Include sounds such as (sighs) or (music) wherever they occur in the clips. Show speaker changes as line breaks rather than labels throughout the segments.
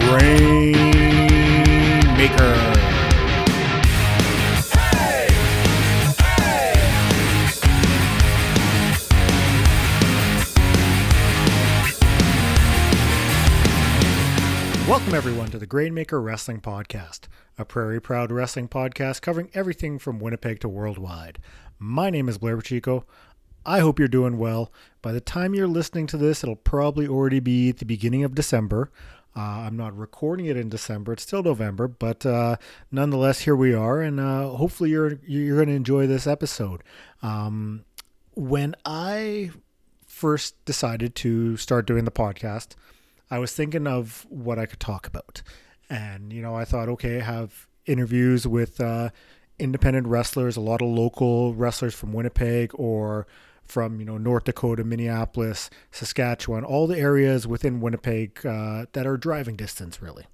Grain Maker. Welcome, everyone, to the Grainmaker Wrestling Podcast, a Prairie Proud wrestling podcast covering everything from Winnipeg to worldwide. My name is Blair Pacheco. I hope you're doing well. By the time you're listening to this, it'll probably already be the beginning of December. Uh, I'm not recording it in December; it's still November, but uh, nonetheless, here we are, and uh, hopefully, you're you're going to enjoy this episode. Um, when I first decided to start doing the podcast, I was thinking of what I could talk about. And, you know, I thought, okay, have interviews with uh, independent wrestlers, a lot of local wrestlers from Winnipeg or from, you know, North Dakota, Minneapolis, Saskatchewan, all the areas within Winnipeg uh, that are driving distance, really.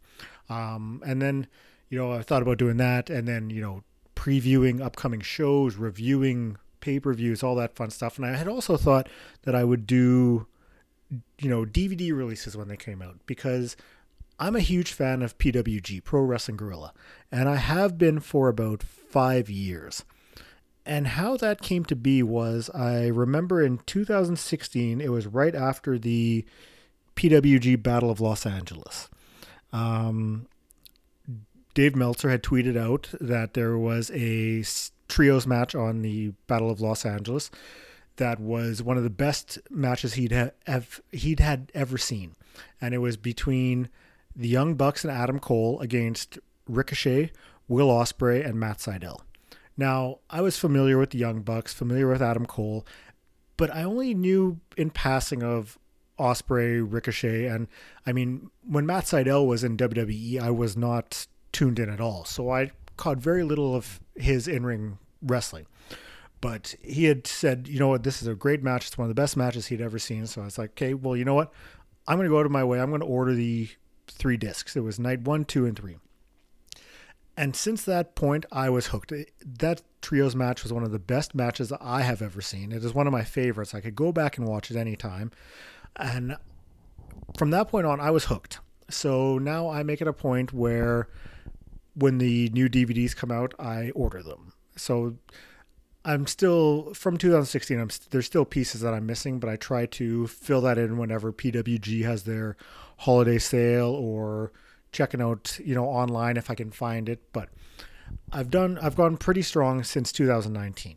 Um, and then, you know, I thought about doing that and then, you know, previewing upcoming shows, reviewing pay per views, all that fun stuff. And I had also thought that I would do you know, DVD releases when they came out because I'm a huge fan of PWG, Pro Wrestling Guerrilla, and I have been for about five years. And how that came to be was I remember in 2016, it was right after the PWG Battle of Los Angeles. Um, Dave Meltzer had tweeted out that there was a trios match on the Battle of Los Angeles that was one of the best matches he'd ha- have he'd had ever seen, and it was between the Young Bucks and Adam Cole against Ricochet, Will Ospreay, and Matt Sydal. Now, I was familiar with the Young Bucks, familiar with Adam Cole, but I only knew in passing of Ospreay, Ricochet, and I mean, when Matt Sydal was in WWE, I was not tuned in at all, so I caught very little of his in-ring wrestling. But he had said, you know what, this is a great match. It's one of the best matches he'd ever seen. So I was like, okay, well, you know what? I'm going to go out of my way. I'm going to order the three discs. It was night one, two, and three. And since that point, I was hooked. That trios match was one of the best matches I have ever seen. It is one of my favorites. I could go back and watch it anytime. And from that point on, I was hooked. So now I make it a point where when the new DVDs come out, I order them. So I'm still from 2016. I'm there's still pieces that I'm missing, but I try to fill that in whenever PWG has their holiday sale or checking out, you know, online if I can find it. But I've done I've gone pretty strong since 2019.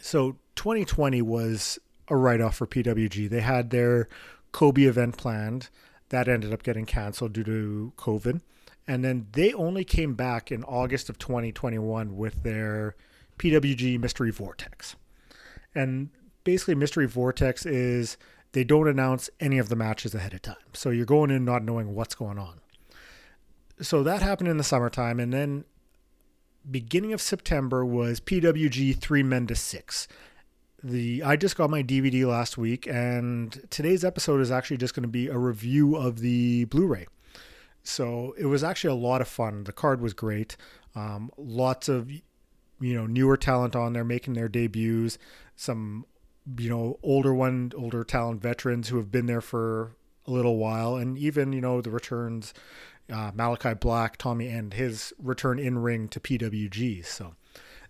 So 2020 was a write off for PWG. They had their Kobe event planned that ended up getting canceled due to COVID, and then they only came back in August of 2021 with their PWG Mystery Vortex. And basically, Mystery Vortex is they don't announce any of the matches ahead of time. So you're going in not knowing what's going on. So that happened in the summertime. And then beginning of September was PWG Threemendous 6. The I just got my DVD last week, and today's episode is actually just going to be a review of the Blu-ray. So it was actually a lot of fun. The card was great. Um, lots of you know newer talent on there making their debuts some you know older one older talent veterans who have been there for a little while and even you know the returns uh, malakai black tommy and his return in ring to pwg so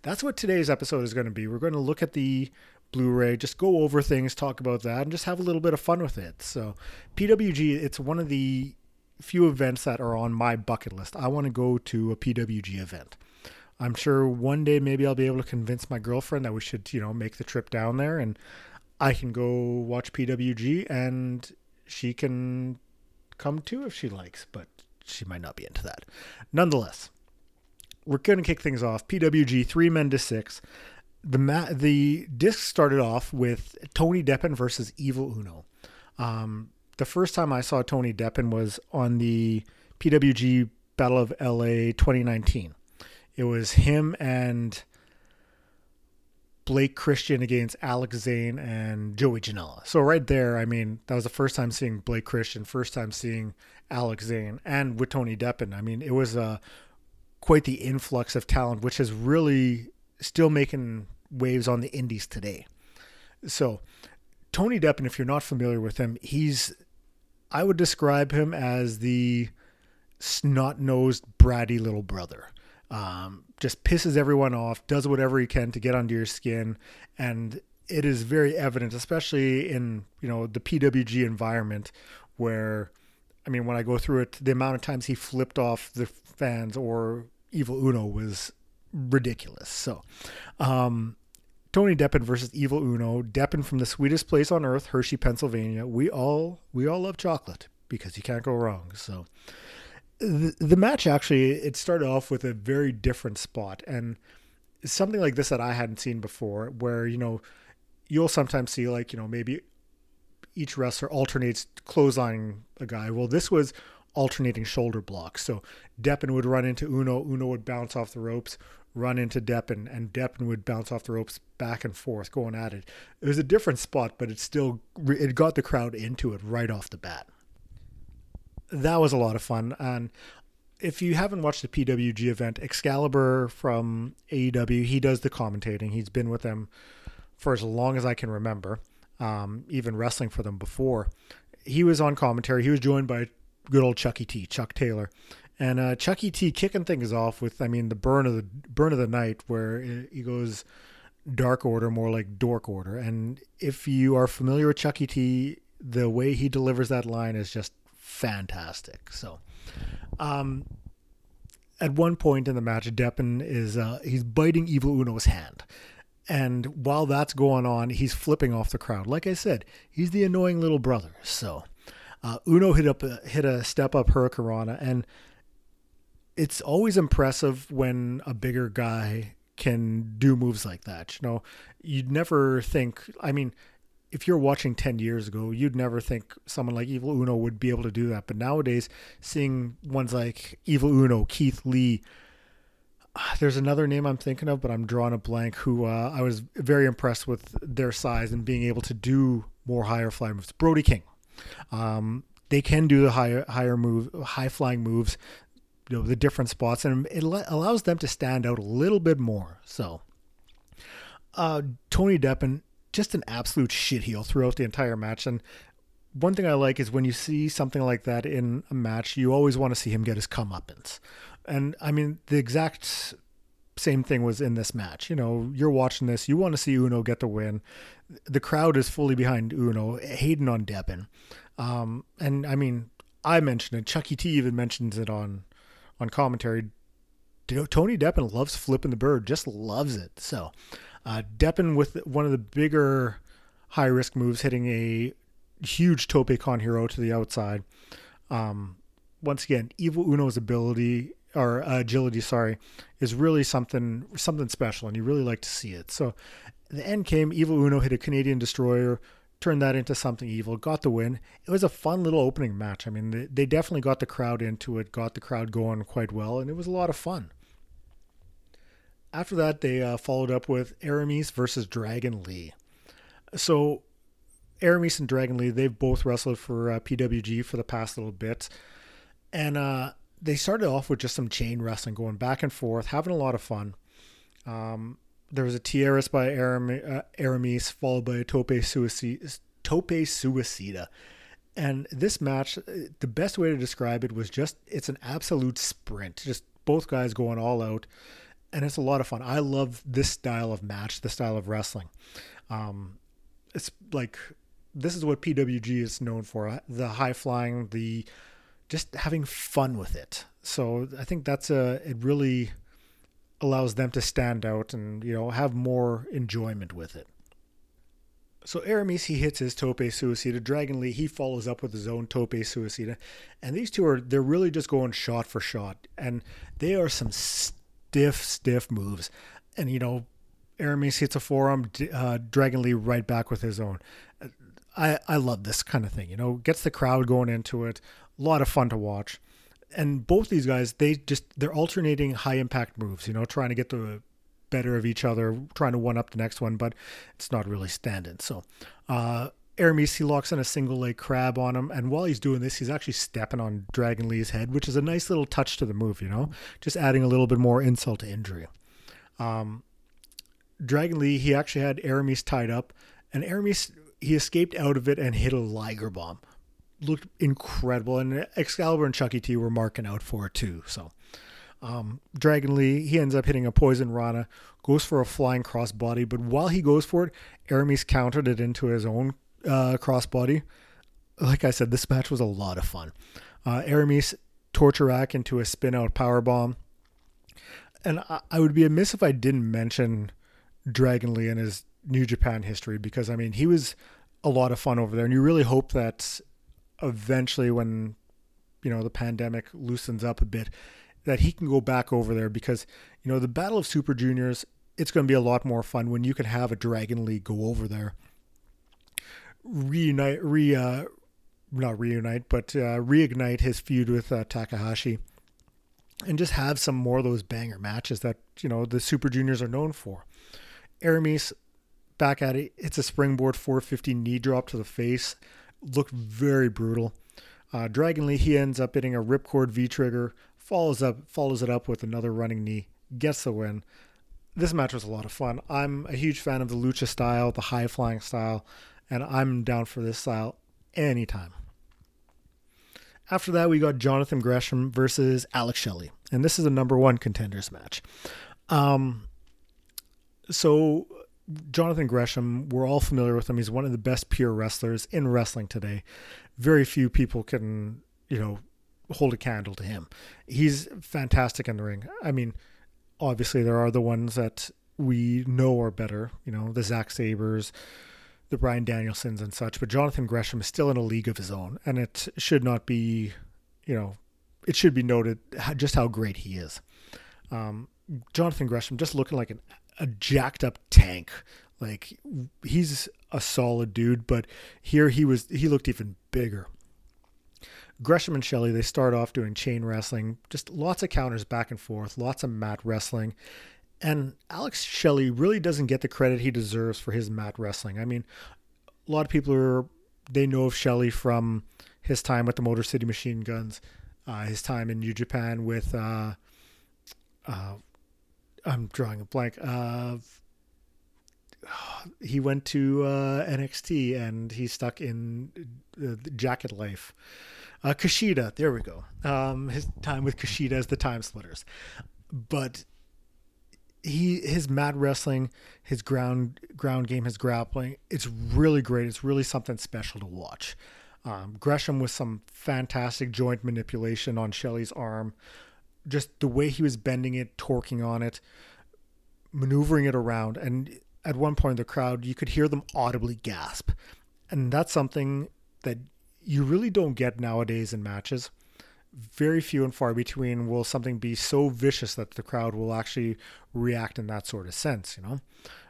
that's what today's episode is going to be. We're going to look at the blu-ray just go over things talk about that and just have a little bit of fun with it. So pwg it's one of the few events that are on my bucket list. I want to go to a pwg event. I'm sure one day maybe I'll be able to convince my girlfriend that we should, you know, make the trip down there and I can go watch PWG and she can come too if she likes, but she might not be into that. Nonetheless, we're going to kick things off. PWG Threemendous 6. The ma- the disc started off with Tony Deppen versus Evil Uno. Um, the first time I saw Tony Deppen was on the PWG Battle of LA 2019. It was him and Blake Christian against Alex Zayne and Joey Janela. So right there, I mean, that was the first time seeing Blake Christian, first time seeing Alex Zayne and with Tony Deppen. I mean, it was uh, quite the influx of talent, which is really still making waves on the indies today. So Tony Deppen, if you're not familiar with him, he's I would describe him as the snot nosed, bratty little brother. Um, just pisses everyone off, does whatever he can to get under your skin, and it is very evident, especially in you know the PWG environment, where I mean, when I go through it, the amount of times he flipped off the fans or Evil Uno was ridiculous. So, um, Tony Deppen versus Evil Uno. Deppen from the sweetest place on earth, Hershey, Pennsylvania. We all we all love chocolate because you can't go wrong. So, the, the match actually it started off with a very different spot and something like this that I hadn't seen before, where you know you'll sometimes see like you know maybe each wrestler alternates clotheslining a guy. Well, this was alternating shoulder blocks. So Deppen would run into Uno, Uno would bounce off the ropes, run into Deppen, and Deppen would bounce off the ropes back and forth, going at it. It was a different spot, but it still it got the crowd into it right off the bat. That was a lot of fun, and if you haven't watched the PWG event, Excalibur from AEW, he does the commentating. He's been with them for as long as I can remember um, even wrestling for them before. He was on commentary. He was joined by good old Chucky T, Chuck Taylor, and uh, Chucky T kicking things off with, I mean, the burn of the burn of the night, where he goes dark order, more like dork order. And if you are familiar with Chucky T, the way he delivers that line is just fantastic. So, um, at one point in the match, Deppen is uh, he's biting Evil Uno's hand, and while that's going on, he's flipping off the crowd. Like I said, he's the annoying little brother. So uh, Uno hit up a, hit a step up hurricanrana, and it's always impressive when a bigger guy can do moves like that. You know, you'd never think. I mean, if you're watching 10 years ago, you'd never think someone like Evil Uno would be able to do that. But nowadays, seeing ones like Evil Uno, Keith Lee, (sighs) there's another name I'm thinking of, but I'm drawing a blank. Who uh, I was very impressed with their size and being able to do more higher fly moves. Brody King, um, they can do the higher higher move, high flying moves. You know the different spots, and it allows them to stand out a little bit more. So, uh, Tony Deppen, just an absolute shitheel throughout the entire match, and one thing I like is when you see something like that in a match, you always want to see him get his comeuppance. And I mean, the exact same thing was in this match. You know, you're watching this, you want to see Uno get the win. The crowd is fully behind Uno, hating on Deppen. Um, and I mean, I mentioned it. Chucky T even mentions it on on commentary. Tony Deppen loves flipping the bird, just loves it. So, uh, Deppen with one of the bigger high risk moves, hitting a huge tope con hilo to the outside. Um, once again, Evil Uno's ability or uh, agility, sorry, is really something something special, and you really like to see it. So the end came. Evil Uno hit a Canadian destroyer, turned that into something evil, got the win. It was a fun little opening match. I mean, they, they definitely got the crowd into it, got the crowd going quite well, and it was a lot of fun. After that, they uh, followed up with Aramis versus Dragon Lee. So Aramis and Dragon Lee, they've both wrestled for uh, PWG for the past little bit. And uh, they started off with just some chain wrestling, going back and forth, having a lot of fun. Um, there was a Tijeras by Aram- uh, Aramis, followed by a Tope Suicida, Tope Suicida. And this match, the best way to describe it was just it's an absolute sprint. Just both guys going all out. And it's a lot of fun. I love this style of match, the style of wrestling. Um, it's like this is what PWG is known for the high flying, the just having fun with it. So I think that's a it really allows them to stand out and you know have more enjoyment with it. So Aramis he hits his Tope Suicida. Dragon Lee he follows up with his own Tope Suicida, and these two are they're really just going shot for shot, and they are some stiff stiff moves. And you know, Aramis hits a forearm, uh, Dragon Lee right back with his own. I I love this kind of thing. You know, gets the crowd going into it a lot of fun to watch. And both these guys, they just they're alternating high impact moves, you know, trying to get the better of each other, trying to one up the next one, but it's not really standing. So uh Aramis, he locks in a single leg crab on him, and while he's doing this, he's actually stepping on Dragon Lee's head, which is a nice little touch to the move, you know, just adding a little bit more insult to injury. Um, Dragon Lee, he actually had Aramis tied up, and Aramis he escaped out of it and hit a Liger bomb looked incredible, and Excalibur and Chucky T were marking out for it too. So, um, Dragon Lee he ends up hitting a poison Rana, goes for a flying crossbody, but while he goes for it, Aramis countered it into his own uh, crossbody. Like I said, this match was a lot of fun. Uh, Aramis rack into a spin out power bomb, and I, I would be amiss if I didn't mention Dragon Lee and his New Japan history because I mean he was a lot of fun over there, and you really hope that eventually, when you know the pandemic loosens up a bit, that he can go back over there because you know the Battle of Super Juniors. It's going to be a lot more fun when you can have a Dragon Lee go over there, reunite, re, uh, not reunite, but uh, reignite his feud with uh, Takahashi, and just have some more of those banger matches that you know the Super Juniors are known for. Aramis back at it. It's a springboard 450 knee drop to the face. Looked very brutal. Uh, Dragon Lee he ends up hitting a ripcord V trigger, follows up follows it up with another running knee, gets the win. This match was a lot of fun. I'm a huge fan of the lucha style, the high flying style, and I'm down for this style anytime. After that, we got Jonathan Gresham versus Alex Shelley, and this is a number one contenders match. Um, so Jonathan Gresham, we're all familiar with him. He's one of the best pure wrestlers in wrestling today. Very few people can, you know, hold a candle to him. He's fantastic in the ring. I mean, obviously there are the ones that we know are better, you know, the Zack Sabres, the Bryan Danielsons and such, but Jonathan Gresham is still in a league of his own, and it should not be, you know, it should be noted just how great he is. Um, Jonathan Gresham just looking like an a jacked up tank. Like he's a solid dude, but here he was he looked even bigger. Gresham and Shelley, they start off doing chain wrestling, just lots of counters back and forth, lots of mat wrestling. And Alex Shelley really doesn't get the credit he deserves for his mat wrestling. I mean, a lot of people are they know of Shelley from his time with the Motor City Machine Guns, uh, his time in New Japan with uh, uh, I'm drawing a blank. Uh, (sighs) he went to uh, NXT and he's stuck in uh, Jacket Life. Uh, Kushida, there we go. Um, his time with Kushida as the Time Splitters, but he his mat wrestling, his ground ground game, his grappling, it's really great. It's really something special to watch. Um, Gresham with some fantastic joint manipulation on Shelley's arm just the way he was bending it, torquing on it, maneuvering it around. And at one point, the crowd, you could hear them audibly gasp. And that's something that you really don't get nowadays in matches. Very few and far between will something be so vicious that the crowd will actually react in that sort of sense, you know?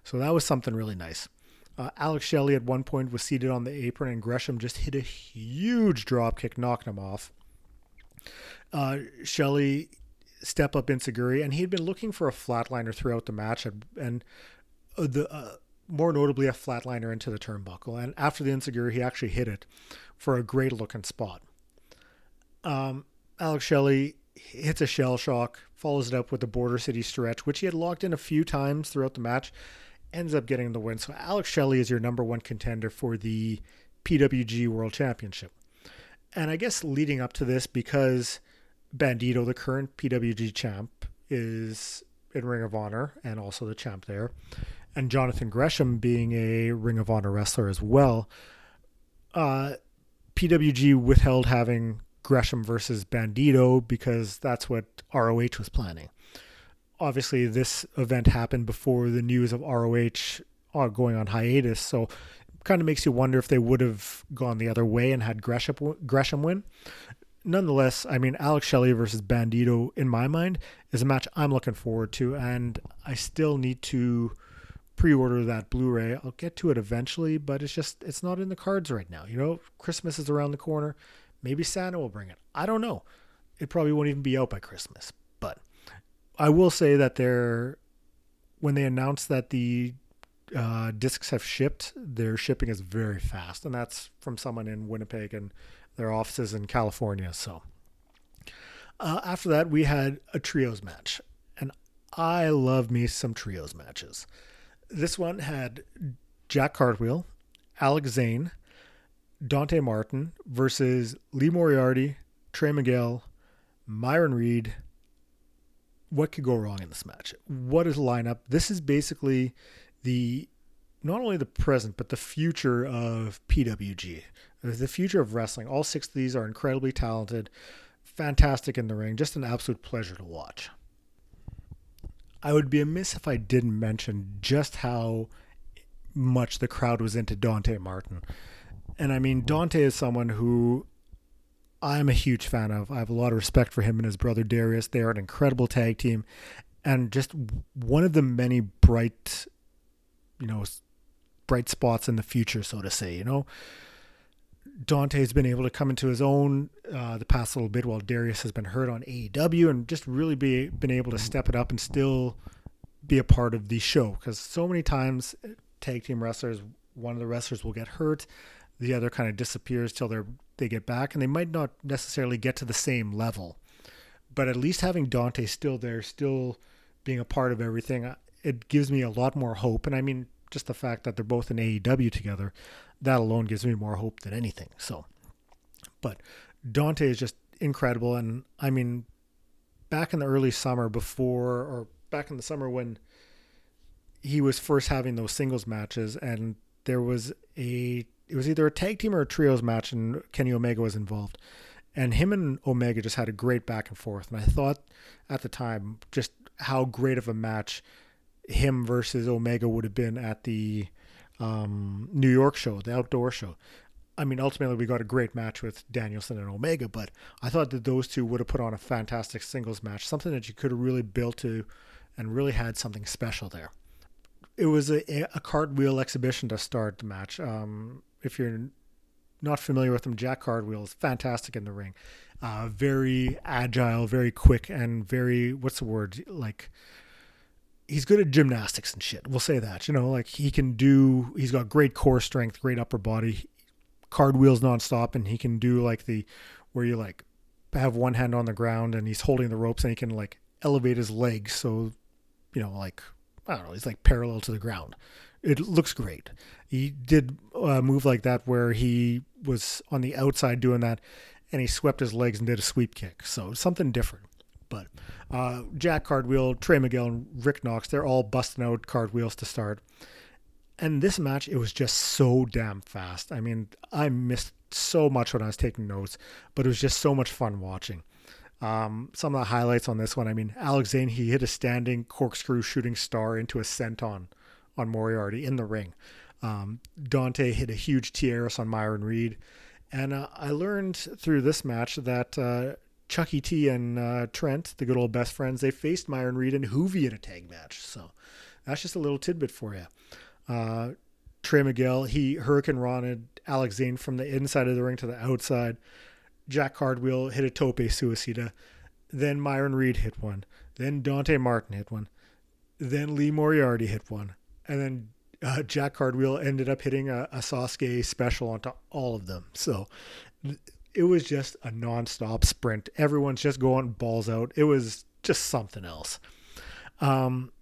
So that was something really nice. Uh, Alex Shelley at one point was seated on the apron, and Gresham just hit a huge drop kick, knocking him off. Uh, Shelley step up enzuigiri, and he'd been looking for a flatliner throughout the match, and, and uh, the uh, more notably a flatliner into the turnbuckle. And after the enzuigiri, he actually hit it for a great looking spot. Um, Alex Shelley hits a shell shock, follows it up with a border city stretch, which he had locked in a few times throughout the match, ends up getting the win. So Alex Shelley is your number one contender for the PWG World Championship. And I guess leading up to this, because Bandido, the current PWG champ, is in Ring of Honor and also the champ there. And Jonathan Gresham being a Ring of Honor wrestler as well. Uh, PWG withheld having Gresham versus Bandido because that's what ROH was planning. Obviously, this event happened before the news of ROH uh, going on hiatus, so kind of makes you wonder if they would have gone the other way and had Gresham Gresham win nonetheless, I mean, Alex Shelley versus Bandido, in my mind, is a match I'm looking forward to, and I still need to pre-order that Blu-ray. I'll get to it eventually, but it's just it's not in the cards right now. You know, Christmas is around the corner. Maybe Santa will bring it. I don't know. It probably won't even be out by Christmas, but I will say that they're when they announced that the uh, discs have shipped, their shipping is very fast, and that's from someone in Winnipeg and their offices in California. So uh, after that, we had a trios match, and I love me some trios matches. This one had Jack Cartwheel, Alex Zayne, Dante Martin versus Lee Moriarty, Trey Miguel, Myron Reed. What could go wrong in this match? What is the lineup? This is basically the not only the present but the future of PWG, the future of wrestling. All six of these are incredibly talented, fantastic in the ring, just an absolute pleasure to watch. I would be amiss if I didn't mention just how much the crowd was into Dante Martin. And I mean, Dante is someone who I'm a huge fan of. I have a lot of respect for him and his brother Darius. They are an incredible tag team and just one of the many bright, you know, bright spots in the future, so to say, you know. Dante's been able to come into his own uh, the past little bit while Darius has been hurt on AEW and just really be been able to step it up and still be a part of the show. Because so many times tag team wrestlers one of the wrestlers will get hurt the other kind of disappears till they they get back and they might not necessarily get to the same level. But at least having Dante still there still being a part of everything uh, it gives me a lot more hope. And I mean just the fact that they're both in AEW together that alone gives me more hope than anything. So, but Dante is just incredible. And I mean, back in the early summer before, or back in the summer when he was first having those singles matches, and there was a, it was either a tag team or a trios match, and Kenny Omega was involved. And him and Omega just had a great back and forth. And I thought at the time just how great of a match him versus Omega would have been at the um, New York show, the outdoor show. I mean, ultimately, we got a great match with Danielson and Omega, but I thought that those two would have put on a fantastic singles match, something that you could have really built to and really had something special there. It was a, a cartwheel exhibition to start the match. Um, if you're not familiar with him, Jack Cartwheel is fantastic in the ring. Uh, very agile, very quick, and very, what's the word? Like, he's good at gymnastics and shit. We'll say that. You know, like he can do. He's got great core strength, great upper body, card wheels nonstop, and he can do like the where you like have one hand on the ground and he's holding the ropes and he can like elevate his legs so you know like I don't know he's like parallel to the ground. It looks great. He did a move like that where he was on the outside doing that and he swept his legs and did a sweep kick. So something different. But uh, Jack Cartwheel, Trey Miguel, and Rick Knox, they're all busting out cartwheels to start. And this match, it was just so damn fast. I mean, I missed so much when I was taking notes, but it was just so much fun watching. Um, some of the highlights on this one, I mean, Alex Zayne, he hit a standing corkscrew shooting star into a senton on Moriarty in the ring. Um, Dante hit a huge Tijeras on Myron Reed. And uh, I learned through this match that uh, Chucky T and uh, Trent, the good old best friends, they faced Myron Reed and Juvi in a tag match. So that's just a little tidbit for you. Uh, Trey Miguel, he Hurricane Roned Alex Zayne from the inside of the ring to the outside. Jack Cartwheel hit a tope suicida. Then Myron Reed hit one. Then Dante Martin hit one. Then Lee Moriarty hit one. And then uh, Jack Cartwheel ended up hitting a, a Sasuke special onto all of them. So it was just a nonstop sprint. Everyone's just going balls out. It was just something else. Um,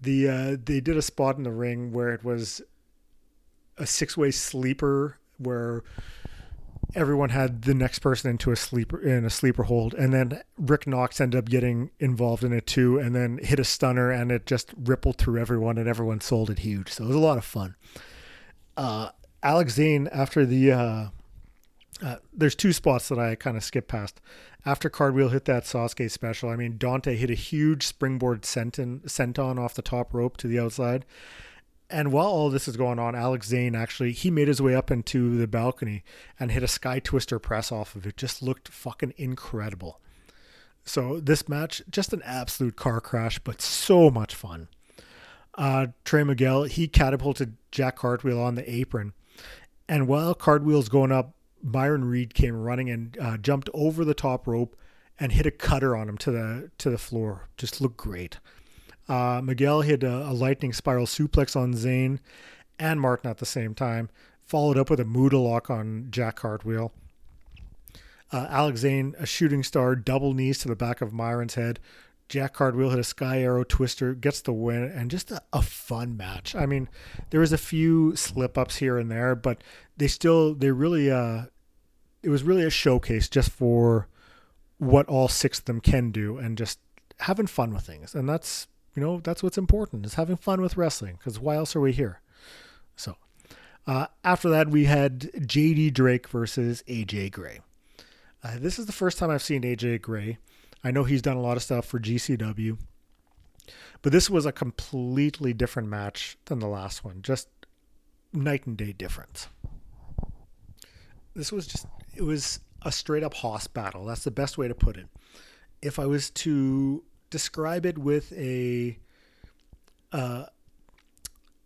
the uh, they did a spot in the ring where it was a six way sleeper where everyone had the next person into a sleeper in a sleeper hold, and then Rick Knox ended up getting involved in it too, and then hit a stunner, and it just rippled through everyone, and everyone sold it huge. So it was a lot of fun. Uh, Alex Zayne after the uh, uh, there's two spots that I kind of skipped past. After Cartwheel hit that Sasuke special, I mean, Dante hit a huge springboard senton, senton off the top rope to the outside. And while all this is going on, Alex Zayne actually, he made his way up into the balcony and hit a sky twister press off of it. Just looked fucking incredible. So this match, just an absolute car crash, but so much fun. Uh, Trey Miguel, he catapulted Jack Cartwheel on the apron. And while Cartwheel's going up, Myron Reed came running and uh, jumped over the top rope and hit a cutter on him to the to the floor. Just looked great. Uh, Miguel hit a, a, lightning spiral suplex on Zayne and Martin at the same time, followed up with a Mutalock on Jack Cartwheel. Uh, Alex Zayne, a shooting star, double knees to the back of Myron's head, Jack Cartwheel hit a Sky Arrow Twister, gets the win, and just a, a fun match. I mean, there was a few slip ups here and there, but they still they really uh, it was really a showcase just for what all six of them can do and just having fun with things. And that's you know that's what's important is having fun with wrestling because why else are we here? So uh, after that, we had JD Drake versus AJ Gray. Uh, this is the first time I've seen AJ Gray. I know he's done a lot of stuff for GCW, but this was a completely different match than the last one. Just night and day difference. This was just, it was a straight up hoss battle. That's the best way to put it. If I was to describe it with a, uh,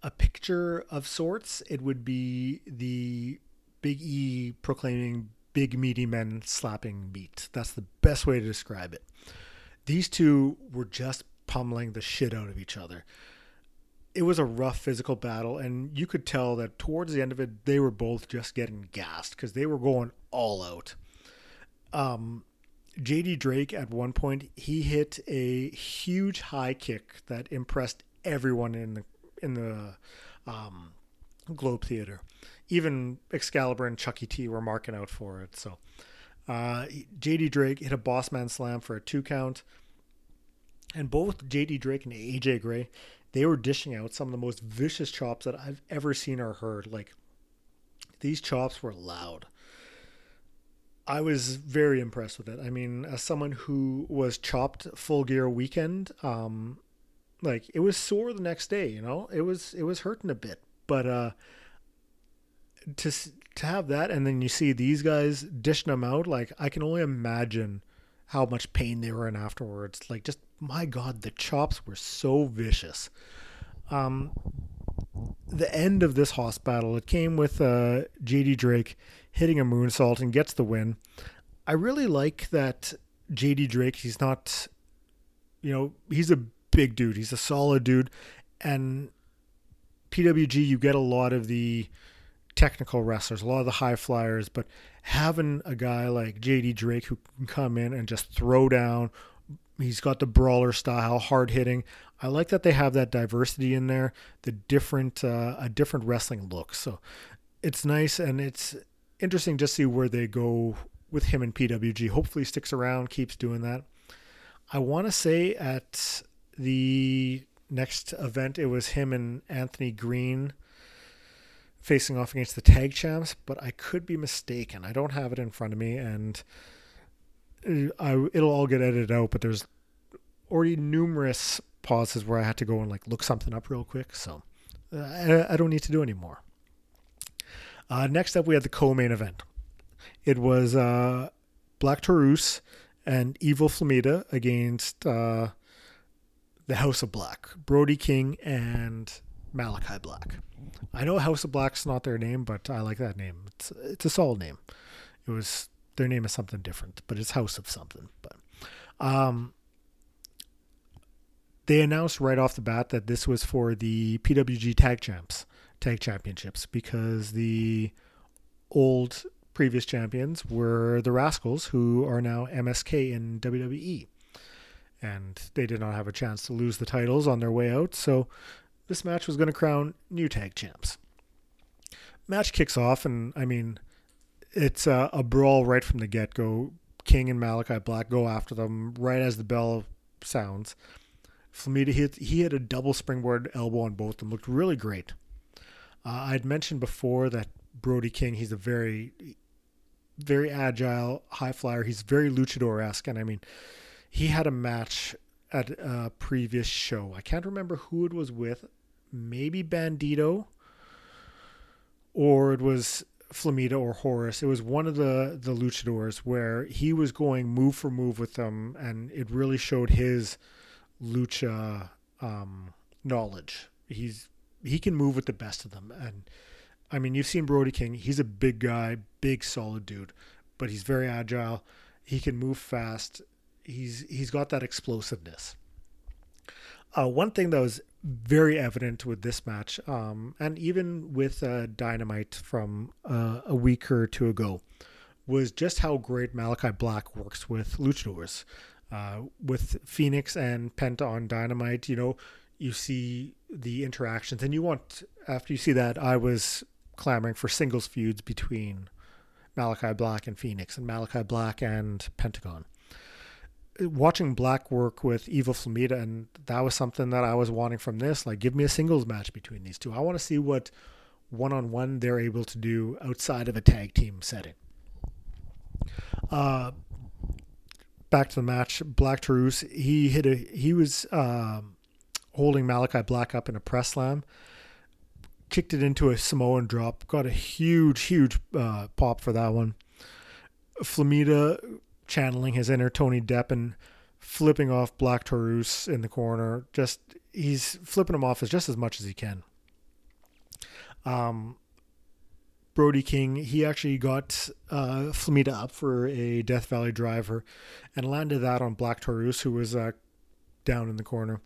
a picture of sorts, it would be the Big E proclaiming big meaty men slapping meat. That's the best way to describe it. These two were just pummeling the shit out of each other. It was a rough physical battle, and you could tell that towards the end of it, they were both just getting gassed because they were going all out. Um, JD Drake at one point he hit a huge high kick that impressed everyone in the in the um, Globe Theater. Even Excalibur and Chucky T were marking out for it. So uh, JD Drake hit a boss man slam for a two count. And both JD Drake and AJ Gray, they were dishing out some of the most vicious chops that I've ever seen or heard. Like these chops were loud. I was very impressed with it. I mean, as someone who was chopped full gear weekend, um, like it was sore the next day. You know, it was it was hurting a bit, but uh, to to have that and then you see these guys dishing them out like i can only imagine how much pain they were in afterwards. Like just my god the chops were so vicious. Um the end of this hoss battle it came with uh jd drake hitting a moonsault and gets the win. I really like that jd drake he's not you know he's a big dude he's a solid dude and pwg you get a lot of the technical wrestlers, a lot of the high flyers, but having a guy like JD Drake who can come in and just throw down, he's got the brawler style, hard hitting. I like that they have that diversity in there, the different uh, a different wrestling look. So it's nice and it's interesting to see where they go with him and PWG. Hopefully, sticks around, keeps doing that. I want to say at the next event, it was him and Anthony Green facing off against the tag champs, but I could be mistaken. I don't have it in front of me, and I, it'll all get edited out. But there's already numerous pauses where I had to go and like look something up real quick, so uh, I, I, don't need to do anymore. Uh, next up, we had the co-main event. It was uh, Black Taurus and Evil Flamita against uh, the House of Black, Brody King and Malakai Black. I know House of Black's not their name, but I like that name. It's it's a solid name. It was their name is something different, but it's House of something. But um, they announced right off the bat that this was for the PWG Tag Champs Tag Championships because the old previous champions were the Rascalz, who are now MSK in WWE. And they did not have a chance to lose the titles on their way out, so this match was going to crown new tag champs. Match kicks off, and I mean, it's a, a brawl right from the get go. King and Malakai Black go after them right as the bell sounds. Flamita hit he had a double springboard elbow on both of them. Looked really great. Uh, I'd mentioned before that Brody King. He's a very, very agile high flyer. He's very luchador esque, and I mean, he had a match at a previous show. I can't remember who it was with maybe Bandido or it was Flamita or Horace. It was one of the the luchadors where he was going move for move with them, and it really showed his lucha um, knowledge. He's he can move with the best of them, and I mean you've seen Brody King. He's a big guy, big solid dude, but he's very agile. He can move fast. He's he's got that explosiveness. Uh, one thing that was very evident with this match, um, and even with uh, Dynamite from uh, a week or two ago, was just how great Malakai Black works with luchadors. Uh, with Fénix and Penta on Dynamite, you know, you see the interactions, and you want after you see that, I was clamoring for singles feuds between Malakai Black and Fénix, and Malakai Black and Pentagon. Watching Black work with Evil Flamita, and that was something that I was wanting from this. Like, give me a singles match between these two. I want to see what one on one they're able to do outside of a tag team setting. Uh, back to the match. Black Taurus, he hit a he was um, holding Malakai Black up in a press slam, kicked it into a Samoan drop, got a huge huge uh, pop for that one. Flamita channeling his inner Tony Deppen, flipping off Black Taurus in the corner. Just he's flipping him off as just as much as he can. Um, Brody King, he actually got uh, Flamita up for a Death Valley driver and landed that on Black Taurus, who was uh, down in the corner.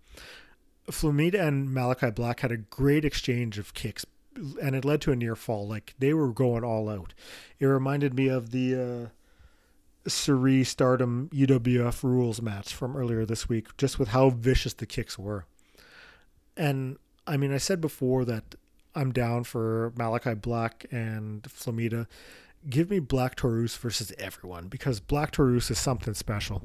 Flamita and Malakai Black had a great exchange of kicks, and it led to a near fall. Like they were going all out. It reminded me of the uh, Syuri Stardom UWF rules match from earlier this week, just with how vicious the kicks were. And I mean, I said before that I'm down for Malakai Black and Flamita. Give me Black Taurus versus everyone because Black Taurus is something special.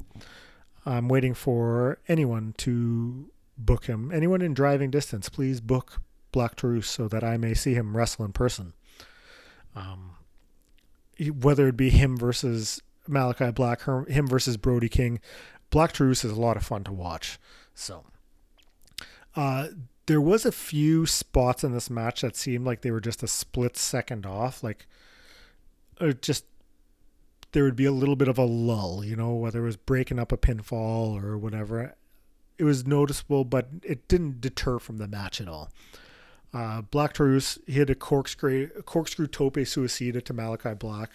I'm waiting for anyone to book him. Anyone in driving distance, please book Black Taurus so that I may see him wrestle in person. Um, whether it be him versus Malakai Black, her, him versus Brody King, Black Taurus is a lot of fun to watch. So, uh, there was a few spots in this match that seemed like they were just a split second off, like uh, just there would be a little bit of a lull, you know, whether it was breaking up a pinfall or whatever. It was noticeable, but it didn't deter from the match at all. Uh, Black Taurus hit a corkscrew, corkscrew tope suicida to Malakai Black.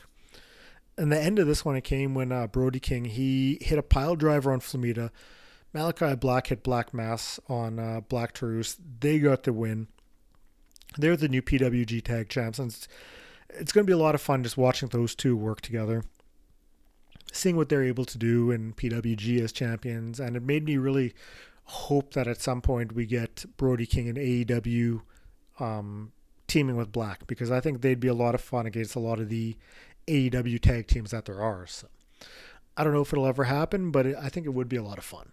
And the end of this one, it came when uh, Brody King he hit a pile driver on Flamita, Malakai Black hit Black Mass on uh, Black Taurus. They got the win. They're the new PWG tag champs. And it's, it's going to be a lot of fun just watching those two work together, seeing what they're able to do in PWG as champions. And it made me really hope that at some point we get Brody King and AEW um, teaming with Black because I think they'd be a lot of fun against a lot of the AEW tag teams that there are. So I don't know if it'll ever happen, but I think it would be a lot of fun.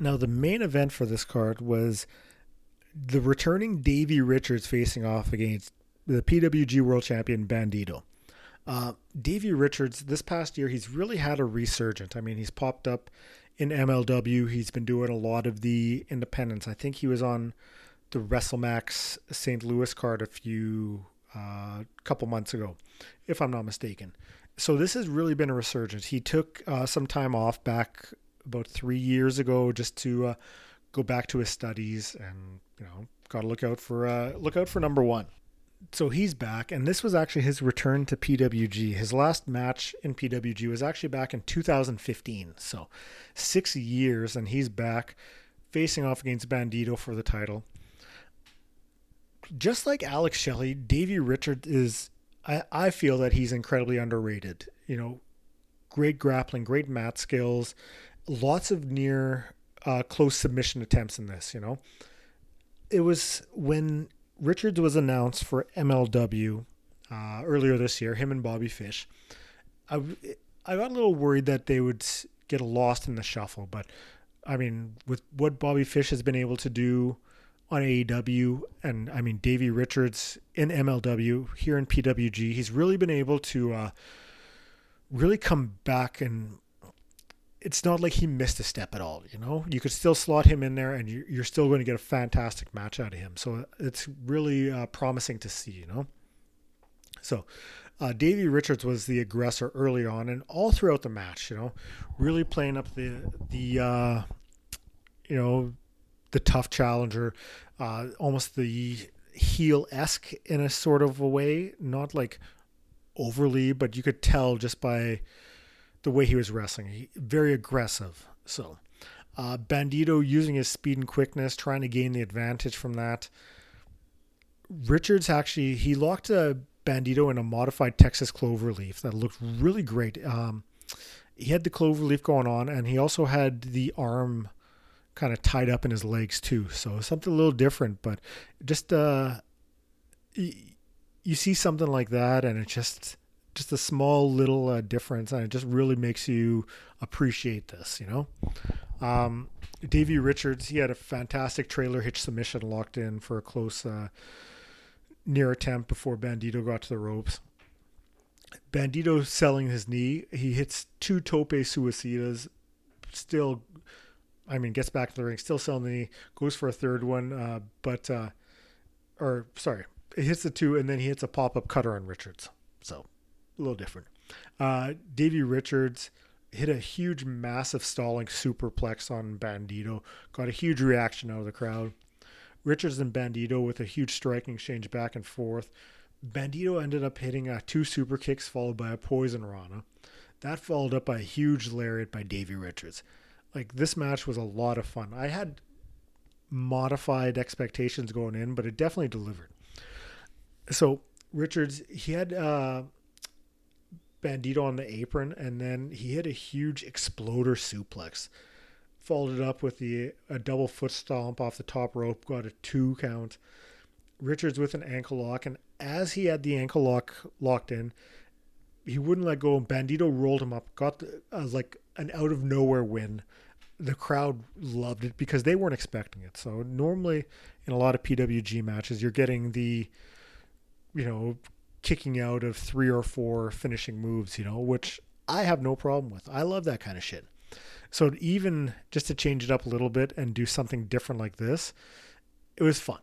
Now, the main event for this card was the returning Davey Richards facing off against the PWG World Champion Bandido. Uh, Davey Richards, this past year, he's really had a resurgence. I mean, he's popped up in MLW. He's been doing a lot of the independents. I think he was on the WrestleMax St. Louis card a few, uh, couple months ago, if I'm not mistaken. So this has really been a resurgence. He took uh, some time off back about three years ago just to uh, go back to his studies and you know got to look out for uh, look out for number one. So he's back, and this was actually his return to PWG. His last match in PWG was actually back in 2015. So six years, and he's back facing off against Bandido for the title. Just like Alex Shelley, Davey Richard is. I, I feel that he's incredibly underrated. You know, great grappling, great mat skills, lots of near uh, close submission attempts in this. You know, it was when Richards was announced for MLW uh, earlier this year. Him and Bobby Fish. I I got a little worried that they would get lost in the shuffle, but I mean, with what Bobby Fish has been able to do on AEW, and I mean Davey Richards in MLW here in PWG, he's really been able to uh, really come back and it's not like he missed a step at all. You know, you could still slot him in there, and you're still going to get a fantastic match out of him. So it's really uh, promising to see. You know, so uh, Davey Richards was the aggressor early on, and all throughout the match. You know, really playing up the the uh, you know the tough challenger, uh, almost the heel esque in a sort of a way, not like overly, but you could tell just by the way he was wrestling. He, very aggressive. So, uh, Bandido using his speed and quickness, trying to gain the advantage from that. Richards actually he locked a Bandido in a modified Texas cloverleaf that looked really great. Um, he had the clover leaf going on, and he also had the arm kind of tied up in his legs too. So something a little different, but just uh, you see something like that, and it just just a small little uh, difference, and it just really makes you appreciate this. You know, um, Davey Richards, he had a fantastic trailer hitch submission locked in for a close uh, near attempt before Bandido got to the ropes. Bandido selling his knee. He hits two tope suicidas. Still, I mean, gets back to the ring. Still selling the knee. Goes for a third one, uh, but uh, or sorry, it hits the two, and then he hits a pop up cutter on Richards. So a little different. Uh, Davey Richards hit a huge, massive stalling superplex on Bandido. Got a huge reaction out of the crowd. Richards and Bandido with a huge striking exchange back and forth. Bandido ended up hitting uh, two super kicks followed by a poison rana. That followed up by a huge lariat by Davey Richards. Like this match was a lot of fun. I had modified expectations going in, but it definitely delivered. So Richards, he had uh, Bandido on the apron, and then he hit a huge exploder suplex. Followed it up with the a double foot stomp off the top rope, got a two count. Richards with an ankle lock, and as he had the ankle lock locked in, he wouldn't let go. Bandido rolled him up, got the, uh, like an out of nowhere win. The crowd loved it because they weren't expecting it. So normally in a lot of PWG matches, you're getting the, you know, kicking out of three or four finishing moves, you know, which I have no problem with. I love that kind of shit. So even just to change it up a little bit and do something different like this, it was fun.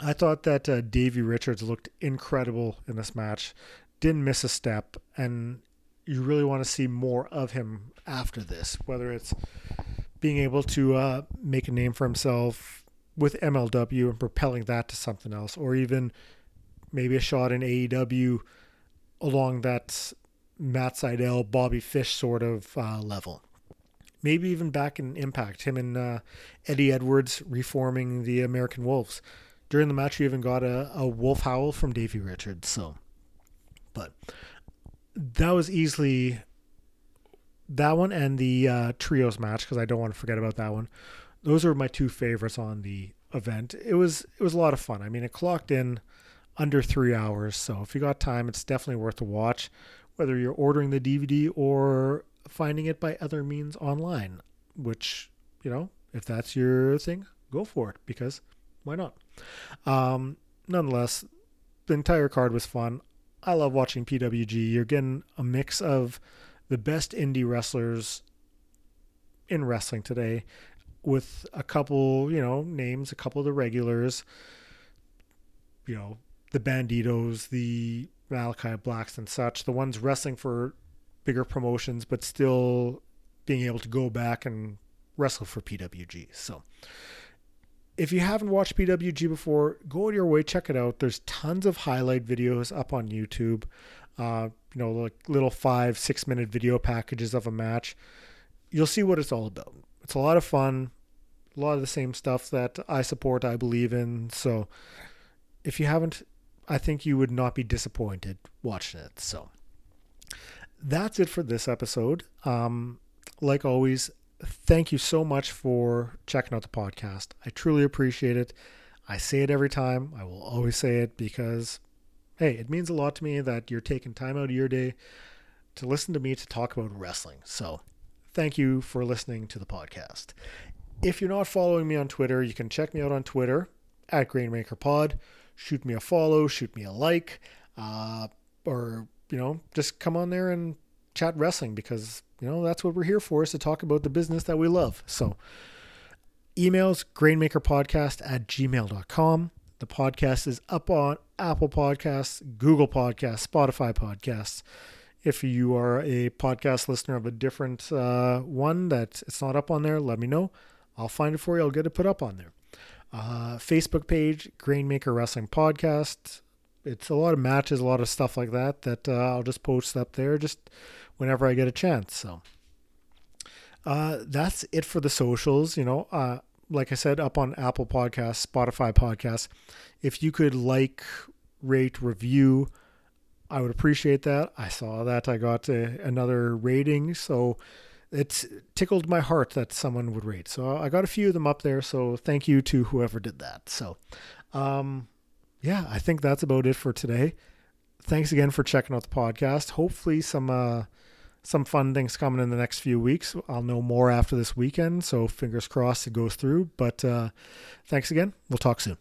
I thought that uh, Davey Richards looked incredible in this match. Didn't miss a step, and you really want to see more of him after this. Whether it's being able to uh, make a name for himself with MLW and propelling that to something else, or even maybe a shot in AEW along that Matt Sydal, Bobby Fish sort of uh, level. Maybe even back in Impact, him and uh, Eddie Edwards reforming the American Wolves during the match, we even got a, a wolf howl from Davey Richards. So, but that was easily that one and the uh, trios match because I don't want to forget about that one. Those are my two favorites on the event. It was it was a lot of fun. I mean, it clocked in under three hours, so if you got time, it's definitely worth a watch. Whether you're ordering the DVD or finding it by other means online, which you know, if that's your thing, go for it because why not? Um, nonetheless, the entire card was fun. I love watching PWG. You're getting a mix of the best indie wrestlers in wrestling today with a couple, you know, names, a couple of the regulars, you know, the Bandidos, the Malakai Blacks and such, the ones wrestling for bigger promotions, but still being able to go back and wrestle for PWG. So if you haven't watched PWG before, go out your way, check it out. There's tons of highlight videos up on YouTube. Uh, you know, like little five, six minute video packages of a match. You'll see what it's all about. It's a lot of fun, a lot of the same stuff that I support, I believe in. So if you haven't, I think you would not be disappointed watching it. So that's it for this episode. Um, like always, thank you so much for checking out the podcast. I truly appreciate it. I say it every time. I will always say it because, hey, it means a lot to me that you're taking time out of your day to listen to me to talk about wrestling. So, thank you for listening to the podcast. If you're not following me on Twitter, you can check me out on Twitter at GrainmakerPod. Shoot me a follow, shoot me a like, uh, or, you know, just come on there and chat wrestling because you know that's what we're here for is to talk about the business that we love. So emails grainmakerpodcast at gmail.com the podcast is up on apple podcasts google podcasts spotify podcasts. If you are a podcast listener of a different uh, one that it's not up on there let me know. I'll find it for you. I'll get it put up on there. Uh, facebook page grainmaker wrestling podcast. It's a lot of matches a lot of stuff like that that uh, i'll just post up there. Just whenever I get a chance. So uh, that's it for the socials. You know, uh, like I said, up on Apple Podcasts, Spotify Podcasts. If you could like, rate, review I would appreciate that. I saw that I got a, another rating, so it tickled my heart that someone would rate. So I got a few of them up there. So thank you to whoever did that. So, um, yeah, I think that's about it for today. Thanks again for checking out the podcast. Hopefully, some uh, some fun things coming in the next few weeks. I'll know more after this weekend, so fingers crossed it goes through. But uh, thanks again. We'll talk soon.